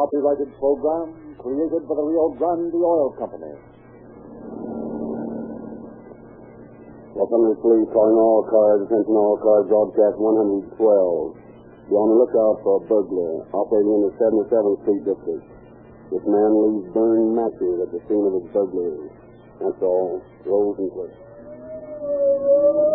copyrighted program created by the Rio Grande Oil Company. Los Police calling all cars, attention all cars, broadcast 112. Be on the lookout for a burglar operating in the 77th Street district. This man leaves burned matches at the scene of his burglary. That's all. Rolls and clips.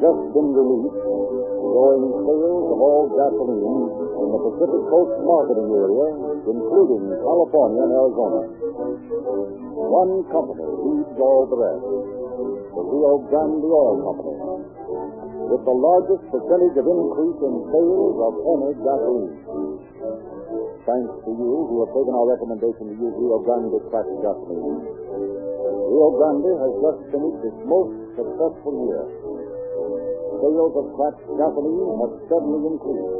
Just been released showing sales of all gasoline in the Pacific Coast marketing area, including California and Arizona. One company leads all the rest, the Rio Grande Oil Company, with the largest percentage of increase in sales of any gasoline. Thanks to you who have taken our recommendation to use Rio Grande cracked gasoline, Rio Grande has just finished its most successful year. Sales of cracked gasoline have steadily increased,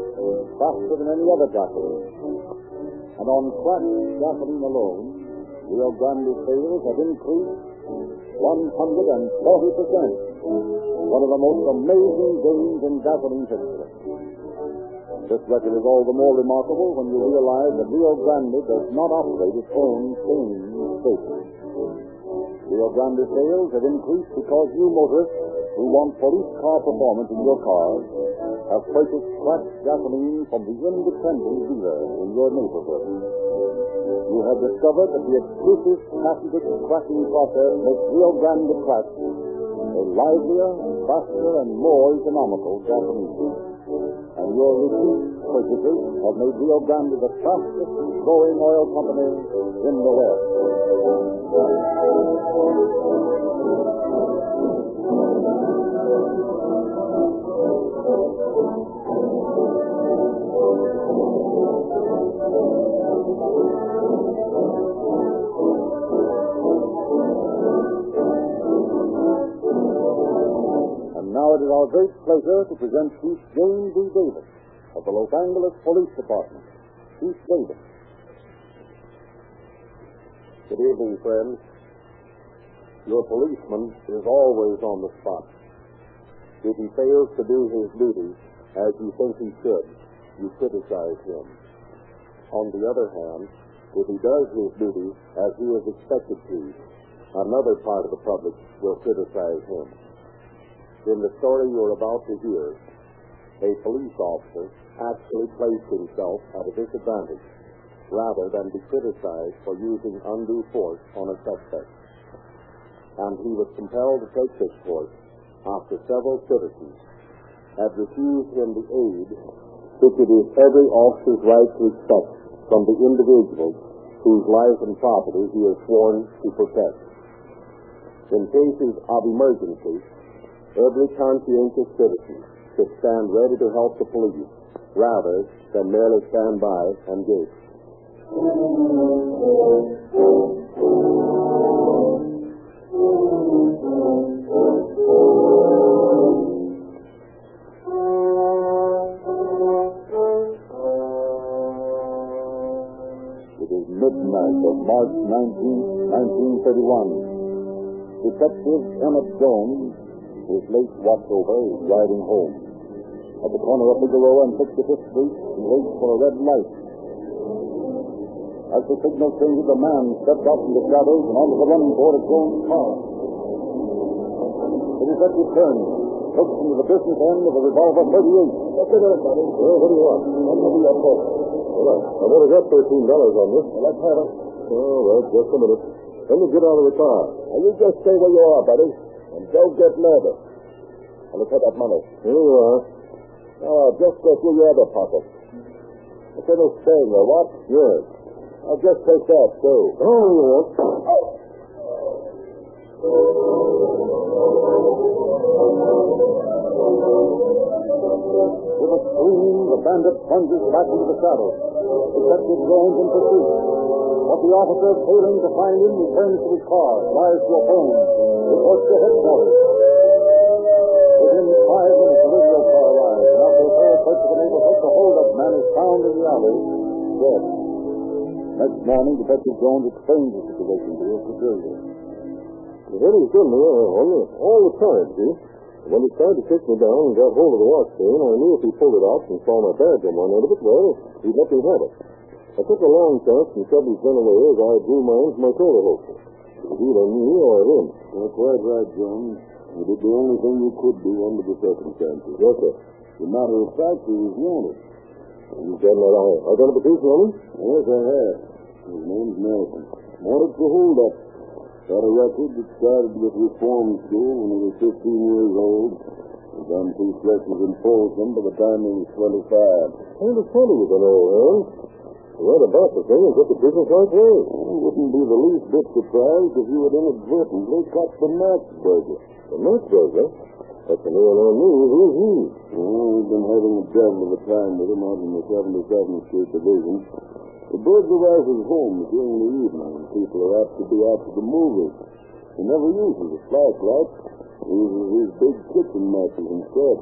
faster than any other gasoline. And on cracked gasoline alone, Rio Grande sales have increased 140%. One of the most amazing gains in gasoline history. This record is all the more remarkable when you realize that Rio Grande does not operate its own same station. Rio Grande sales have increased because you motorists who want police car performance in your cars have purchased cracked gasoline from the independent dealer in your neighborhood. You have discovered that the exclusive patented cracking process makes Rio Grande crack a livelier, faster, and more economical gasoline. And your repeat purchases have made Rio Grande the fastest growing oil company in the West. It is our great pleasure to present Chief James D. Davis of the Los Angeles Police Department. Chief Davis. Good evening, friends. Your policeman is always on the spot. If he fails to do his duty as you think he should, you criticize him. On the other hand, if he does his duty as he is expected to, another part of the public will criticize him. In the story you're about to hear, a police officer actually placed himself at a disadvantage rather than be criticized for using undue force on a suspect. And he was compelled to take this course after several citizens had refused him the aid which it is every officer's right to expect from the individuals whose life and property he is sworn to protect. In cases of emergency, every conscientious citizen should stand ready to help the police rather than merely stand by and gape. It is midnight of March 19, 1931. Detective Emmett Jones, his late watchover, is driving home. At the corner of Figueroa and 65th Street, he waits for a red light. As the signal changes, a man steps out from the shadows and onto the run toward a Jones car. The detective turns, looks into the business end of a revolver 38. What's it, buddy? Well, what do you want? What will be your cost? All right. I better get thirteen dollars on this. Well, let's have it. All right, just a minute. Let me get out of the car. Now, you just stay where you are, buddy, and don't get nervous. Let look take that money. Here you are. Now, just go through your other pocket. It's a little staying there, what? Yes. I'll just take that, too. Oh, yes. With a scream, the bandit plunges back into the shadows. Detective Jones in pursuit. But the officer, failing to find him, returns to his car, drives to a phone, to headquarters. Within five minutes, the radio car arrives, and after search of the neighborhood, the holdup man is found in the alley, dead. Next morning, Detective Jones explains the situation to his superior. Been there all, all the time, see? When he tried to kick me down and got hold of the watch chain, I knew if he pulled it out and saw my badge on one end of it, well, he'd let me have it. I took a long chance and shoved his gun away as I drew mine from my shoulder holster. It me or him. That's quite right, Jones. You did the only thing you could do under the circumstances. Yes, sir. As a matter of fact, he was wanted. You got that identification on him? Yes, I have. His name's Nelson. Wanted for hold up. Got a record that started with reform school when he was 15 years old. He done two stretches in Folsom by the time he was 25. I understand he was an old about the thing is get the business right way. I wouldn't be the least bit surprised if you had inadvertently caught the match burger. The night burglar? That's the man I knew. Who's he? Well, we've been having a devil of a time with him out in the 77th Street Division. The burglar his home during the evening people are apt to be out to the movies. He never uses a flashlight. He uses his big kitchen matches instead.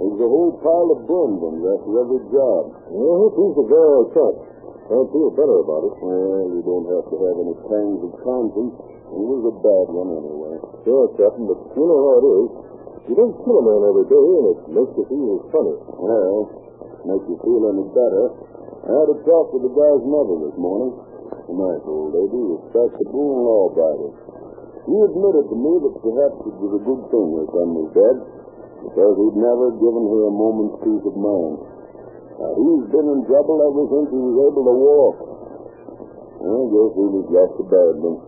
There's a whole pile of burn ones after every job. Yeah, he's the guy I I'd feel better about it. Well, you don't have to have any pangs of conscience. He was a bad one anyway. Sure, Captain, but you know how it is. You don't kill a man every day, and it makes you feel funny. Well, make you feel any better. I had a talk with the guy's mother this morning. A nice old lady, respectable and law-abiding. He admitted to me that perhaps it was a good thing her son was dead, because he'd never given her a moment's peace of mind. Now, he's been in trouble ever since he was able to walk. I guess he was just a bad one.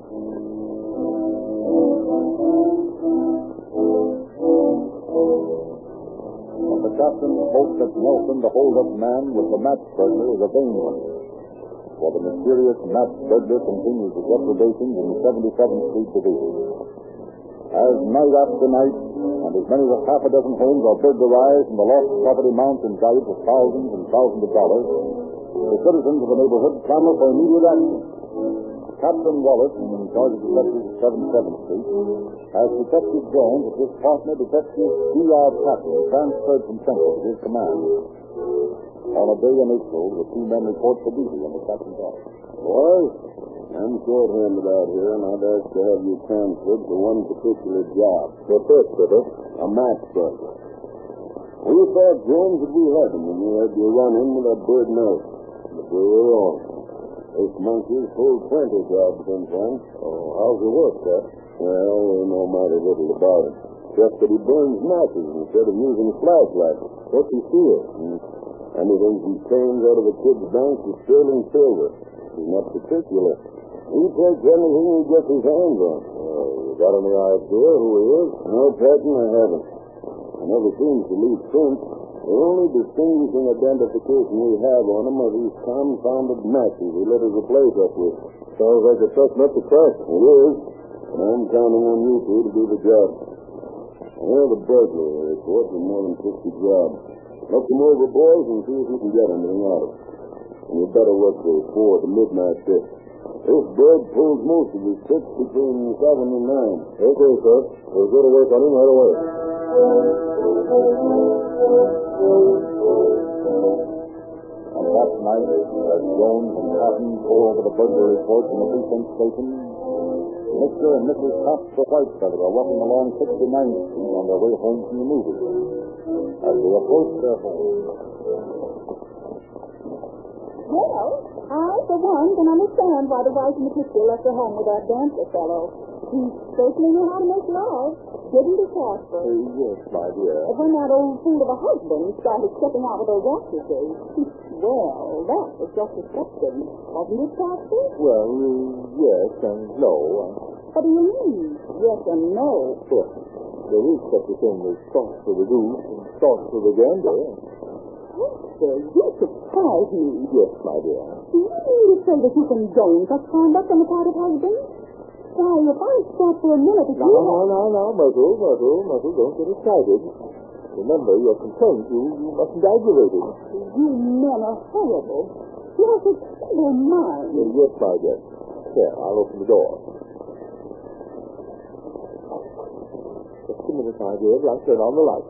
The captain hoped that Nelson, the hold-up man with the match burglar, is a vain one. For the mysterious match burglar continues his depredations in the 77th Street Division. As night after night, and as many as half a dozen homes are burglarized and the lost property mounts in value to thousands and thousands of dollars, the citizens of the neighborhood clamor for immediate action. Captain Wallace, in charge of detectives at 77th Street, has Detective Jones with his partner, Detective D.R. Patton, transferred from Central to his command. On a day in April, the two men report for duty in the captain's office. Boys, I'm short-handed out here, and I'd ask to have you transferred to one particular job. What's that, Skipper? A match burglar. We thought, Jones, would be him when you had your run-in with a bird Nelson. But we were wrong. This monkey's pulled plenty jobs since then. Oh, how's he work, Cap? Well, we know mighty little about it. Just that he burns matches instead of using flashlights. What's he steal? Hmm. Anything he chains out of a kid's bank is sterling silver. He's not particular. He takes anything he gets his hands on. You got any idea who he is? No, Patton, I haven't. I never seems to leave since. The only distinguishing identification we have on him are these confounded matches he lit a place up with. Sounds like a nut to crack. It is. And I'm counting on you two to do the job. Have a burglary report for more than 50 jobs. Look him over, boys, and see if you can get anything out of it. And you better work till 4 to midnight shift. This bird pulls most of his tricks between 7 and 9. Okay, sir. We'll go to work on him right away. On that night, as Jones and Patton go over the burglary reports in the precinct station, Mr. and Mrs. Casper Whitefeather are walking along 69th Street on their way home from the movie. As they approach their home, Well, I, for one, can understand why the wife in the picture left her home with that dancer fellow. He certainly knew how to make love, didn't he, Casper? yes, my dear. But when that old fool of a husband started stepping out with those actresses, well, that was just disgusting, wasn't it, Casper? Well, yes and no. What do you mean? Yes and no. Well, there is such a thing as sauce for the goose and sauce for the gander. Casper, you surprise me. Yes, my dear. Do you mean to say that you condone such conduct on the part of husbands? Why, if I stop for a minute to Now, now, now, now, Myrtle, Myrtle, Myrtle, don't get excited. Remember, you're concerned. You, you mustn't aggravate it. You men are horrible. You have such evil minds. Yes, my dear. Here, I'll open the door. Just a minute, my dear. I'll turn on the light.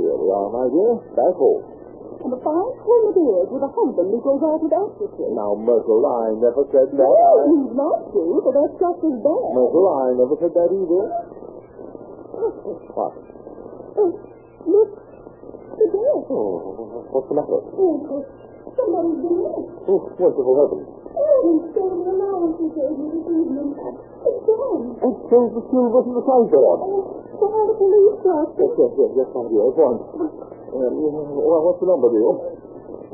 Here we are, my dear. Back home. And a fine home it is with a husband who goes out with actresses. Now, Myrtle, I never said that. Well, he's not to, but that's just as bad. Myrtle, I never said that either. What? Oh, look, the door. Oh, what's the matter? Oh, somebody's been in. Oh, wonderful heavens. Oh, he's the allowance he gave me this evening. It's gone. And so the silver from the sideboard. Oh, why the police got Yes, yes, yes, yes, my dear, at once. Um, well, what's the number, dear?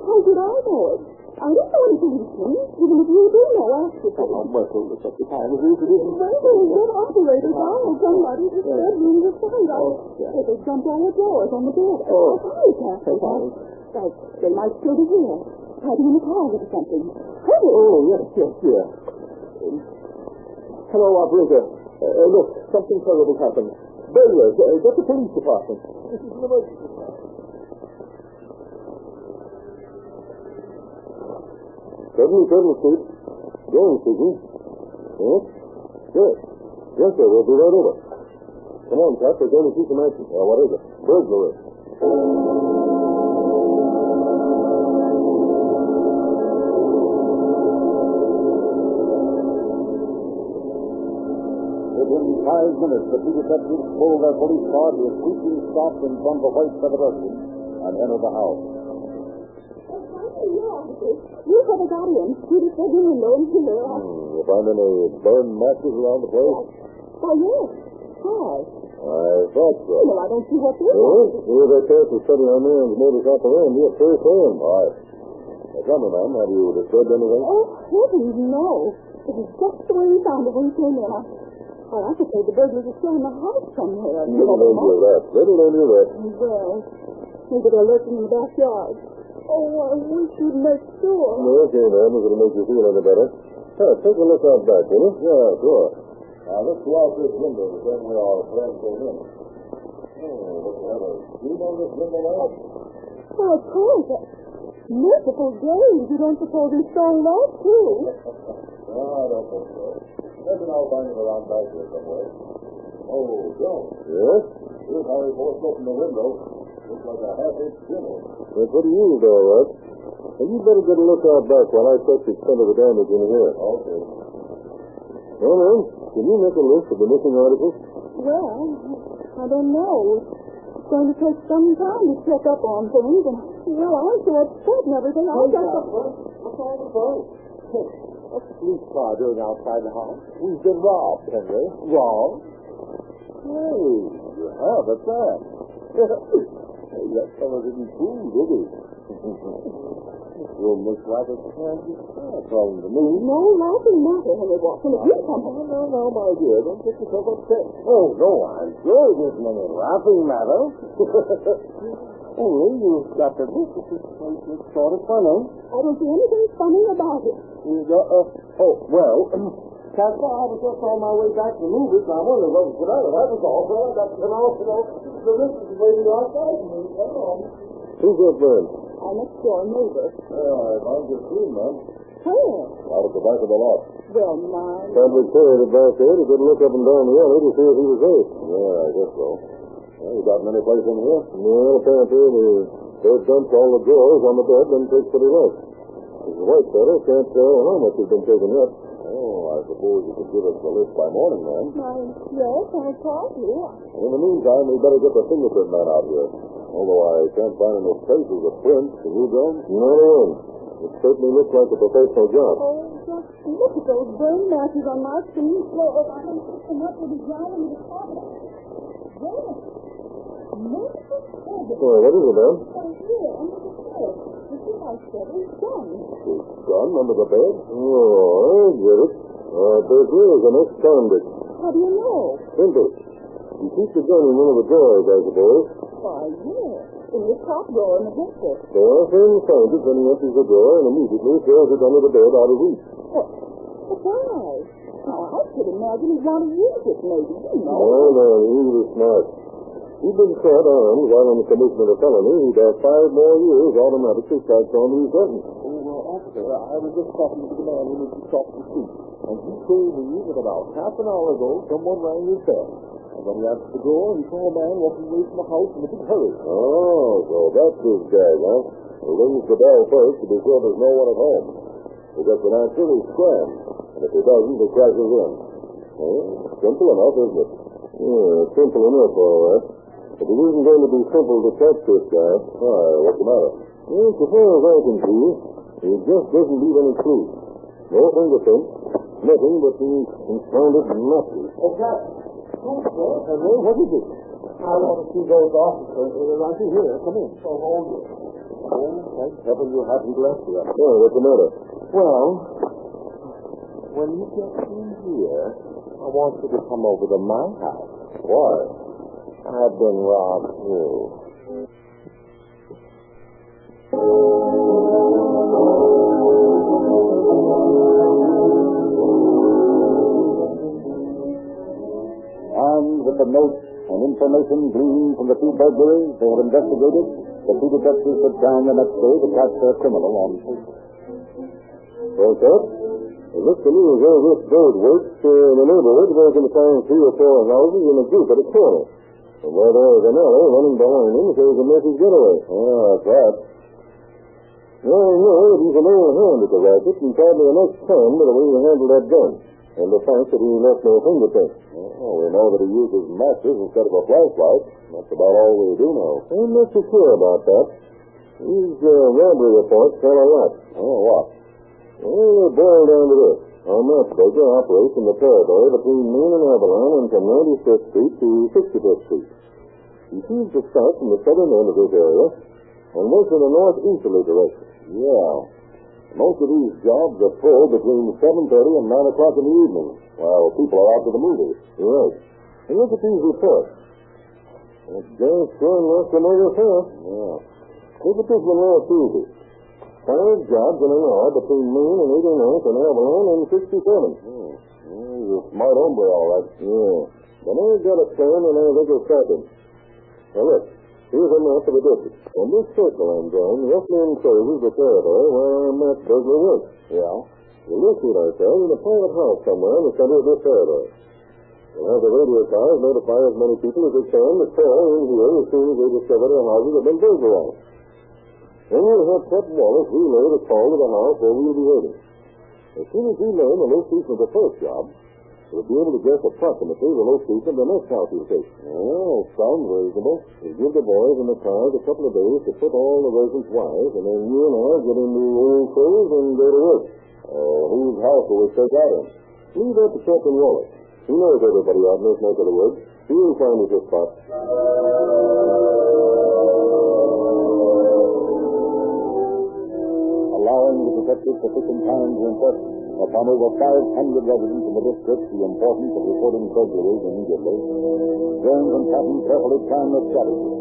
How did I know it? I didn't know any policeman, even if you do know actresses. Oh, Myrtle, it's such a time as this, it isn't. Well, there's good operators now, or somebody just bedroom the side of Oh, it. they jumped all the doors on the bed. Oh. sorry, Kathy. sorry. Like, they might still be here. Hiding in the closet or something. Hurry! Oh, yes, yes, yes. Um, hello, operator. Uh, uh, look, something terrible happened. Barriers, uh, get the police department. This is an emergency. Certainly, certainly, Chief. Going, speaking. Yes? Good. Yes, sir, we'll be right over. Come on, Cap, we're going to see some action. Uh, what is it? Burglary. Within five minutes, the two detectives pulled their police car to a squeaking stop in front of a white Pedestrian and entered the house. You could have got in through the bedroom window and here. Hmm, you find any burned matches around the place? Why, yes. Why? I thought so. Well, I don't see what this Oh, is. here's that careful study on man's motors off the end. You're first in. All right. Now, tell me, ma'am, have you disturbed anything? Oh, heavens, no. It was just the way you found it when you came in. I, well, I suppose the burglars are still in the house somewhere. Little danger of that. Little danger of that. Well, maybe they're lurking in the backyard. Oh, I wish you'd make sure. Okay, ma'am, if it'll make you feel any better. Hey, take a look out back, will you? Yeah, sure. Now, let's go out this window the same way our friends came in. Oh, look at that. Do you know this window of course. Merciful days. You don't suppose he stole that, too? No, I don't think so. Maybe I'll find it around back here somewhere. Oh, Joe, Yes? here's how he forced open the window. Looks like a half-inch chimney. They're pretty used, all right. And you'd better get a look out back while I check the extent of the damage in here. Okay. Well, then, can you make a list of the missing articles? Well, I don't know. It's going to take some time to check up on things. And, well, I'm so upset and everything. I'll just... What's all the phone? What's the police car doing outside the house? We've been robbed, Henry. Robbed? Hey, you have at that. that fellow didn't fool, did he? Room looks like candy car, according to me. No laughing matter, Henry Watson. If you come... No, no, no, my dear. Don't get yourself upset. Oh, no, I'm sure it isn't any laughing matter. Only you've got to admit that this place looks sort of funny. I don't see anything funny about it. Got, uh, oh, well, Casper, I was just on my way back to the movies. And I wondered what was the matter. That was all. Well, I got to come out, you know. The list is waiting outside for me. Come on. Who's that man? Our next door neighbor. Yeah, I found your screen, man. Where? Out at the back of the lot. Well, my... Probably carried it back there to get a look up and down the alley to see if he was safe. Yeah, I guess so. Well, you got him any place in here? Well, apparently we they've dumped all the drawers on the bed and takes what he left. He's a Whitefeather, can't tell how much he's been taking yet. I suppose you could give us the list by morning, man. My... Yes, I'll call you. In the meantime, we better get the fingerprint man out here. Although I can't find any traces of prints. Can you, John? Not a one. It certainly looks like a professional job. Oh, just look at those burn matches on my screen floor. Oh, I can pick them up with the ground into the cabinet. There. Merciful. Oh, what is it, man? Oh, here, under the bed. This is my seventh gun. His gun under the bed? Oh, I get it. Uh, Berkeley is an ex-convict. How do you know? Simple. He keeps the gun in one of the drawers, I suppose. Why, yes. In the top drawer in the dresser. So our friend finds it when he empties the drawer and immediately throws it under the bed out of reach. What? But why? Now, I could imagine he'd want to use it, maybe. You know. No, no, he was smart. He'd been caught armed while on the commission of a felony. He'd have five more years automatically tacked onto his sentence. Oh, uh, officer, I was just talking to the man who lives across the street, and he told me that about half an hour ago someone rang his bell, and When he answered the door, he saw a man walking away from the house in a big hurry. Oh, so that's his gag, huh? He rings the bell first to be sure there's no one at home. He gets an answer, he scrams. And if he doesn't, he crashes in. Well, simple enough, isn't it? Yeah, simple enough, all right. But it isn't going to be simple to catch this guy. Why, what's the matter? Well, so far as I can see, he just doesn't leave any clues. No fingerprints, nothing but these confounded napkins. Oh, Jack. Hello, what is it? I want to see those officers. They're right here. Come in. Oh, hold it. Oh, thank heaven you haven't left yet. Oh, what's the matter? Well, when you get in here, I want you to come over to my house. Why? I've been robbed, too. The notes and information gleaned from the two burglaries they had investigated, the two detectives sit down the next day to catch their criminal on foot. Well, sir, Mr. Lee here this bird works uh, in the neighborhood, we're going to find three or four houses in a group at a corner. And where there's an alley running behind him, so he can make his getaway. Ah, right. Now I know that he's an old hand at the racket and probably an ex-con by the way he handled that gun. And the fact that he left no fingerprints. Well, we know that he uses matches instead of a flashlight. That's about all we do know. I'm not so sure about that. These uh, robbery reports tell a lot. Oh? Well, they boil down to this. Our matchmaker operates in the territory between Main and Avalon and from 95th Street to 65th Street. He seems to start from the southern end of this area and works in the northeasterly direction. Yeah. Most of these jobs are full between 7.30 and 9 o'clock in the evening, while people are out to the movies. Right. And look at these reports. That guy's throwing off another fast. Yeah. Look at this one last Tuesday. Five jobs in an hour between noon and 89th and Avalon and 67. Hmm. Yeah, He's a smart hombre, all right. Yeah. But I got a plan and we'll start. Now look, here's a map of the district. And this circle I'm drawing roughly encloses the territory where our map burglar works. Yeah. We'll locate ourselves in a private house somewhere in the center of this territory. We'll have the radio cars notify as many people as they can to call in here as soon as they discover their houses have been burglarized. Then we'll have Pep Wallace relay the call to the house where we'll be waiting. As soon as we learn the location of the first job, we'll be able to guess approximately the location of the next house we'll take. Oh, sounds reasonable. We'll give the boys and the cars a couple of days to put all the residents' wives, and then you and I get into old clothes and go to work. Uh, whose house will we take out in? Leave that to Captain Wallace. He knows everybody out in this neck of the woods. He'll find us a spot. Allowing the detectives sufficient time to impress upon over 500 residents in the district the importance of reporting burglaries immediately, Jones and Patton carefully planned their strategy.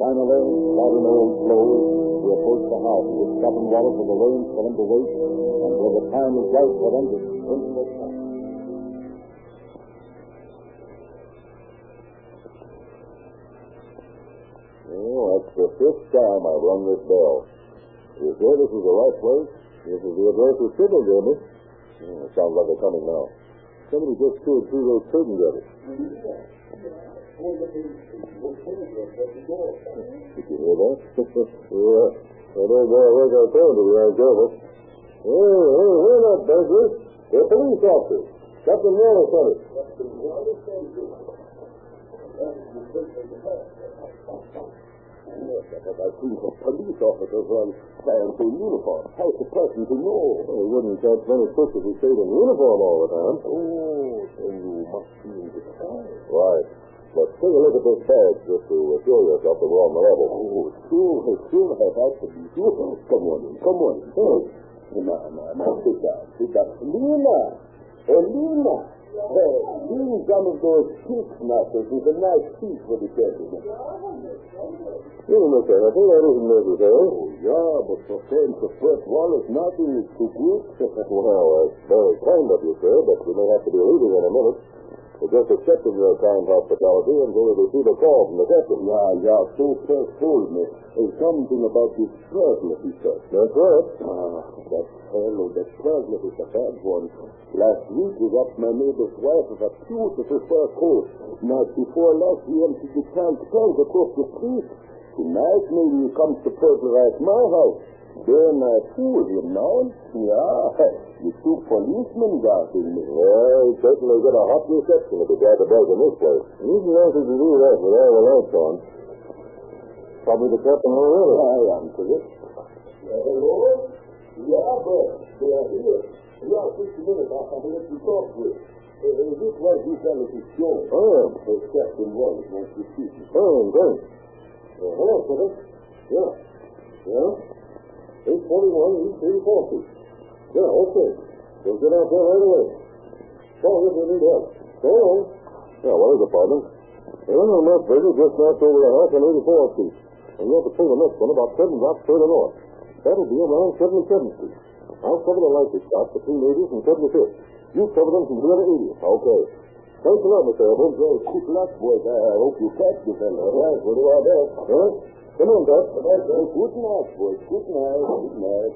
Finally, clad in old clothes, we approached the house which Captain Wallace had arranged for them to wait until the time is right for them to spring their trap. Oh, that's the fifth time I've rung this bell. You sure this is the right place? This is the address that Sybil gave it sounds like they're coming now. Somebody just peered through those curtain gutters. Did you hear that? yeah. They're going to work our phone to be on careful. Hey, hey, we're not burglars. They're police officers. Captain Wallace sent us. Yes, I've seen some police officers run stands in uniform. How's the person to know? Well, wouldn't catch many fish if he stayed in uniform all the time. Oh, then you must be in disguise. Right. But take a look at this badge just to assure yourself that we're on the level. Oh, sure, sure, I have to be sure. Come on come on in. Hey, now, now, now, sit down, sit down. Lena, oh, Lena. Hey, bring some of those pig knuckles with a nice piece for the gentleman. You know, Mr. Happy, that isn't necessary. Oh, yeah, but for friends of Fred Wallace, nothing is too good. well, that's very kind of you, sir, but we may have to be leaving in a minute. We're just accepting your kind hospitality until we receive a call from the captain. Yeah, yeah, so first told me. There's something about this Presley, he said. That's right. Ah, that fellow, that Presley is a bad one. Last week he got my neighbor's wife of a beautiful fur coat. Night before last he emptied the tank tank across the street. Tonight maybe he comes to burglarize my house. Then I fool him now. Yeah, the two policemen got him. Well, he certainly got a hot reception if he tried to break in this place. He's likely to do that with all the lights on. Probably the captain already. I answered it. hello? Yeah, but they are here. Yeah, just a minute. I have let you talk with. Uh, is this where you fellas is going? Oh, the captain was. Wants to see you. Oh, great. Uh, hello, sir. Yeah. Yeah? 841, East 340. Yeah, okay. We'll get out there right away. Call if you need help. So long. Yeah, what is it, partner? Well, I'm not busy, just north over the house on 84th Street. And you have to pull the next one about seven blocks further north. That'll be around 77th Street. I'll cover the likely spots between 80th and 75th. You cover them from here other 80th. Okay. Thanks a lot, Mr. Evans. Well, keep luck, boys. I hope you catch the fellow. All right, we'll do our best. Right? Come on, Doc. Good night, boys. Good night. Good night.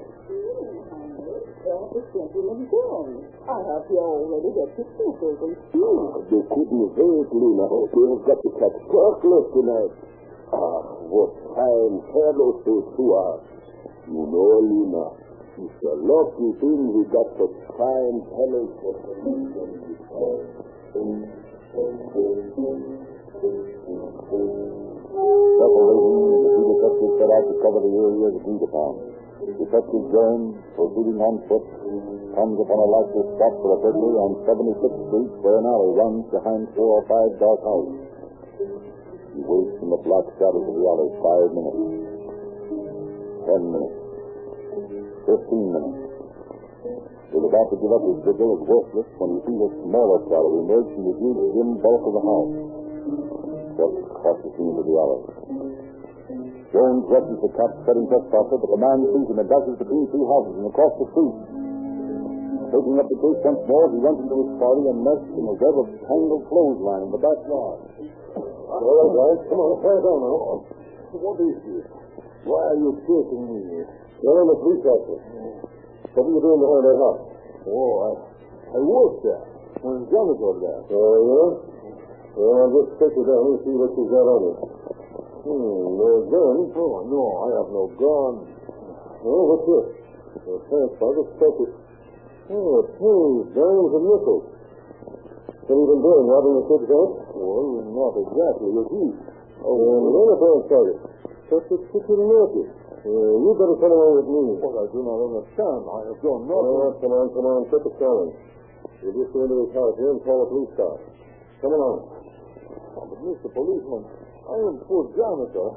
Well, it's gentleman gone. I hope you already got your pupils and shoes. You couldn't wait, Lena. You've got to catch chocolate tonight. Ah, what fine fellows those two are. You know, Lena, it's a lucky thing we got such fine fellows for Separating, the two detectives set out to cover the area agreed upon. Detective Jones, proceeding on foot, comes upon a likely spot for a burglary on 76th Street where an alley runs behind four or five dark houses. He waits in the black shadows of the alley five minutes, ten minutes, fifteen minutes. He's about to give up his vigil as worthless when he sees a smaller shadow emerge from the huge dim bulk of the house. Just cautiously into the alley. Jones rushes the cat, setting trespasser, but the man sees him and dashes between two houses and across the street. Taking up the chase once more, he runs into his party and meshed in a web of tangled clothesline in the backyard. All right, guys. Come on, let's it now. What is this? Why are you chasing me? Well, I'm a police officer. What are you doing behind that house? Oh, I, I work there. Is over there. Oh, yeah? Well, I'll just take you down and see what you got on you. Hmm, no gun? Oh, no, I have no gun. Oh, what's this? Oh, thanks, I'll just take it. Oh, pennies, dimes, and nickels. What have you been doing, robbing the kid's house? Well, not exactly, you see. Oh, and then a phone started. Just a chicken naked. Uh, you better come along with me. Well, I do not understand. I have done nothing. Oh, come on, come on. Quit the stalling. We'll just go into his house here and call the police car. Come along. Oh, but Mr. Policeman, I am poor janitor.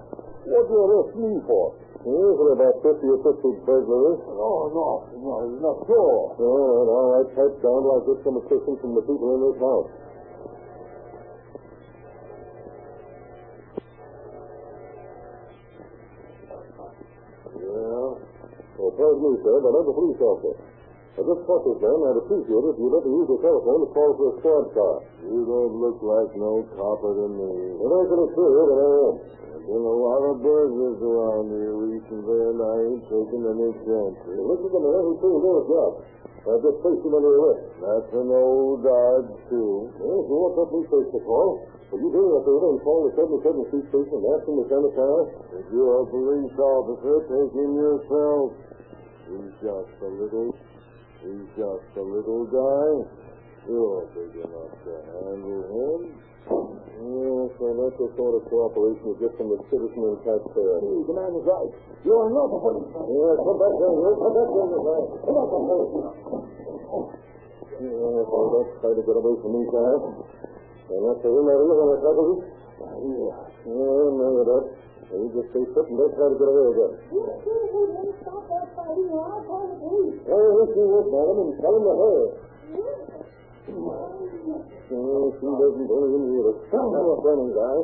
What do you arrest me for? Here's for about 50 or 60 burglaries. Oh, no, no, not so. All right, all right. Pipe down till get some assistance from the people in this house. Pardon me, sir, I'm a police officer. Caught this man. I'd appreciate it if you'd let me use the telephone to call for a squad car. You don't look like no copper to me. It ain't gonna see you, but I am. Been a lot of burglars around here recently, and I ain't taking any chances. Listen to the man who's doing their job. I just placed him under arrest. That's an old dodge, too. Well, if you want that police station to call, will you do me a favor and call the 77th Street Station and ask them to send a car? If you're a police officer, take him yourself. He's just a little, he's just a little guy. You're big enough to handle him. Yes, well, that's the sort of cooperation you get from the citizen and taxpayer. Hey, the man is right. You're not a policeman. Yeah, come back down here. Come back down here. Come back down here. Yeah, well, that's trying to get away from me, sir. And that's the out of on that tackle. Yeah. Yeah, no, it You just stay put and don't try to get away again. You two wouldn't stop that fighting or I'll call the police. Oh, yes, you would, madam, and tell him to hurry. Yes. Oh, she doesn't believe you. Stop that running, guy.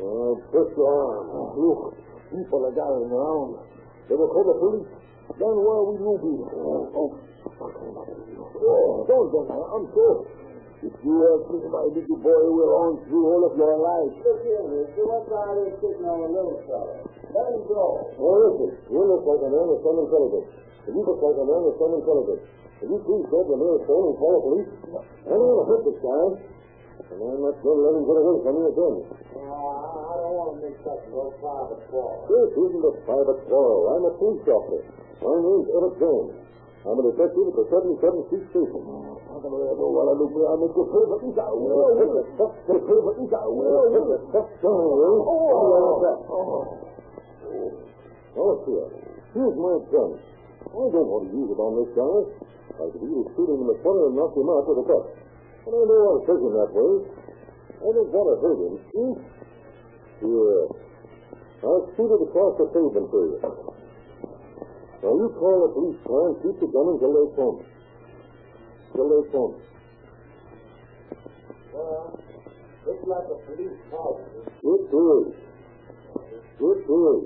Oh, push your arm. Look, people are gathering around. They will call the police. Then where will you be? Oh, Oh, don't get that. I'm sure. If you help me, my little boy will own through all of your life. Look here, mister. What's out there sitting on a little fella? Let him go. Now listen, you look like a man with some intelligence. If you look like a man with some intelligence. If you please go to the nearest phone and call the police, I don't want to hurt this guy. And I'm not going to let him get away from me again. Uh, I don't want to mix up no private quarrel. This isn't a private quarrel. I'm a police officer. My name's Everett Jones. I'm a detective at the 77th Street Station. Well? Oh. Oh. Oh, here. Here's my gun. I don't want to use it on this guy. I could either shoot him in the front or knock him out with a. But I don't want to take him that way. I don't want to hurt him. See? Here. I'll shoot it across the pavement for you. Now you call the police car and keep the gun until they come. Till they come. Well, looks like a police car. It is. It is.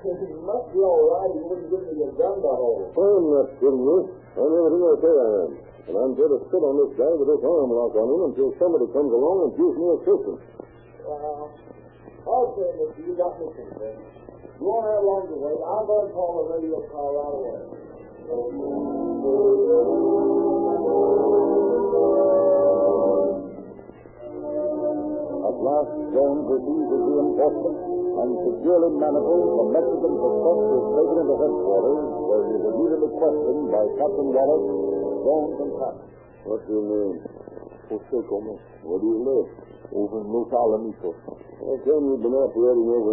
you must be all right. You wouldn't give me your gun to hold. I'm not kidding you. I'm everything I say I am. And I'm going to sit on this guy with this arm lock on him until somebody comes along and gives me assistance. Well, okay, mister. You got me convinced. You won't have long to wait. I'll go and call the radio car right away. At last, Jones receives his reinforcement, and securely manacled, the Mexican suspect is taken into headquarters, where he is immediately questioned by Captain Wallace, Jones, and Pat. What's your name? Jose Gomez. Where do you live? Over in Los Alamitos. How come you've been operating over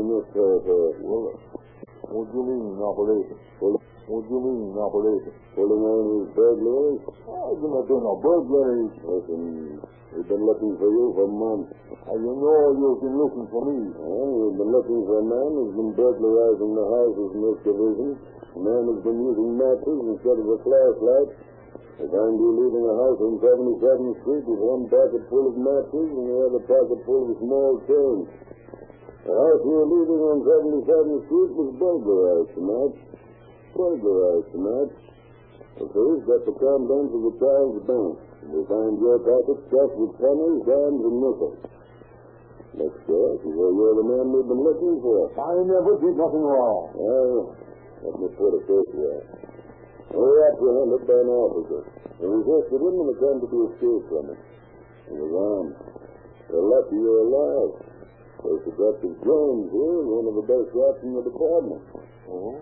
do you operating? Pull- What do you mean, operating? Pulling these burglars? I've been doing no burglaries. Listen, we've been looking for you for months. I know you've been looking for me. Well, we've been looking for a man who's been burglarizing the houses in this division. A man who's been using matches instead of a flashlight. We find you leaving a house on 77th Street with one pocket full of matches and the other pocket full of small change. The house you were leaving on 77th Street was burglarized tonight. Burglarized tonight. The police got the contents of the child's bank. They find your pocket stuffed with pennies, dimes, and nickels. Next guess is where you're the man we've been looking for. I never did nothing wrong. Well, let me put it this way. We were apprehended by an officer. We resisted him and attempted to escape from him. He was armed. We're lucky you're alive. There's Detective Jones here, one of the best shots in the department. Oh?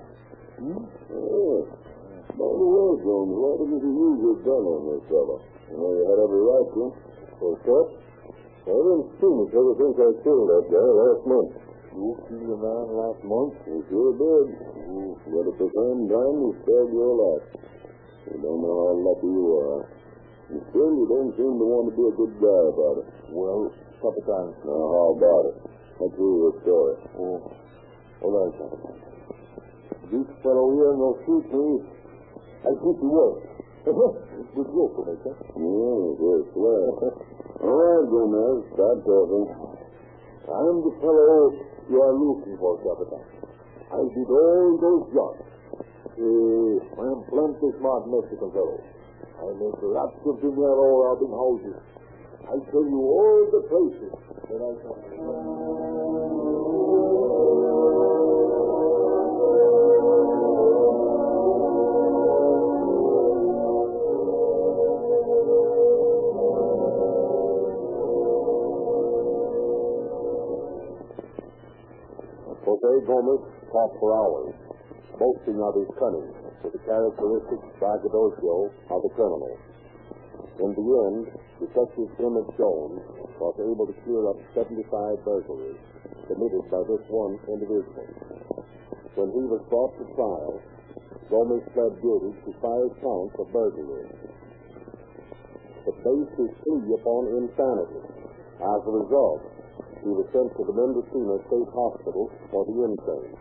Hmm? Yeah. By the way, Jones, why didn't you use your gun on this fellow? You know you had every right to. Well, Cap, I didn't see much ever since I killed that guy last month. You killed a man last month? You sure did. But at the same time, you spared your life. You don't know how lucky you are. And still, you don't seem to want to be a good guy about it. Well, Capitan. Now, how about it? Let's hear your story. Oh, all right, Capitan. This fellow here no shoot me. I think he was. Good joke, Omega. Yeah, yes, well. All right, Gomez, start talking. I'm the fellow you are looking for, Capitan. I did all those jobs. Uh, I am plenty smart Mexican fellow. I make lots of dinero robbing houses. I tell you all the places that I can. Jose Gomez talked for hours, boasting of his cunning with the characteristic braggadocio of the criminal. In the end, Detective Emmett Jones was able to clear up 75 burglaries committed by this one individual. When he was brought to trial, Gomez pled guilty to five counts of burglary. But based his plea upon insanity. As a result, he was sent to the Mendocino State Hospital for the insane.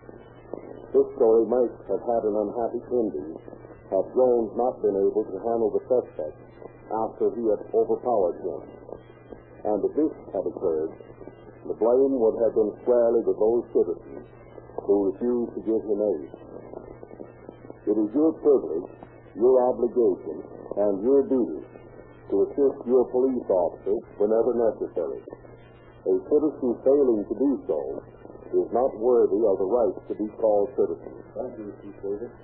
This story might have had an unhappy ending had Jones not been able to handle the suspect after he had overpowered him. And if this had occurred, the blame would have been squarely with those citizens who refused to give him aid. It is your privilege, your obligation, and your duty to assist your police officers whenever necessary. A citizen failing to do so is not worthy of the right to be called citizen. Thank you, Chief Davis.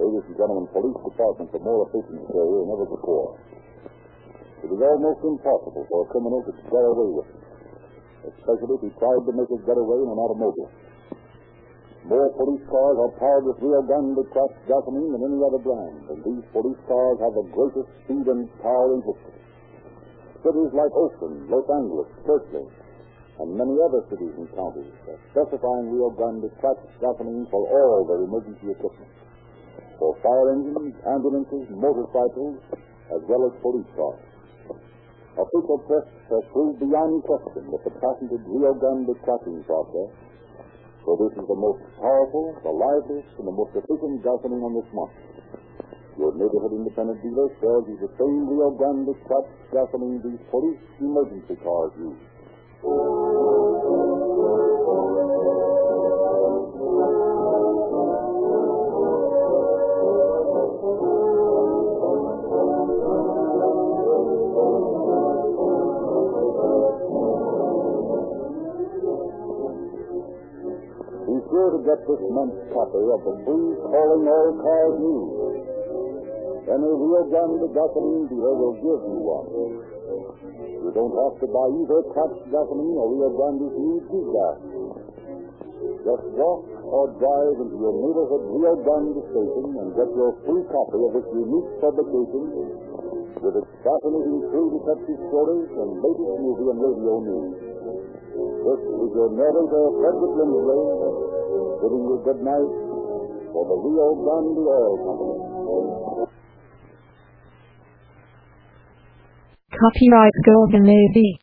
Ladies and gentlemen, police departments are more efficient today than ever before. It is almost impossible for a criminal to get away with it, especially if he tried to make his getaway in an automobile. More police cars are powered with Rio Grande cracked gasoline than any other brand, and these police cars have the greatest speed and power in history. Cities like Oakland, Los Angeles, Berkeley, and many other cities and counties are specifying Rio Grande cracked gasoline for all their emergency equipment, for fire engines, ambulances, motorcycles, as well as police cars. Official press has proved beyond question that the patented Rio Grande cracking process is the most powerful, the liveliest, and the most efficient gasoline on this market. Your neighborhood independent dealer sells you the same Rio Grande cracked gasoline these police emergency cars use. Be sure to get this month's copy of the free Calling All Cars News. Any Rio Grande gasoline dealer will give you one. You don't have to buy either cracked gasoline or Rio Grande's new gas. Just walk or drive into your neighborhood Rio Grande station and get your free copy of this unique publication with its fascinating true detective stories and latest movie and radio news. This is your narrator, Frederick Lindsley, bidding you good night for the Rio Grande Oil Company. Copyright Golden AV.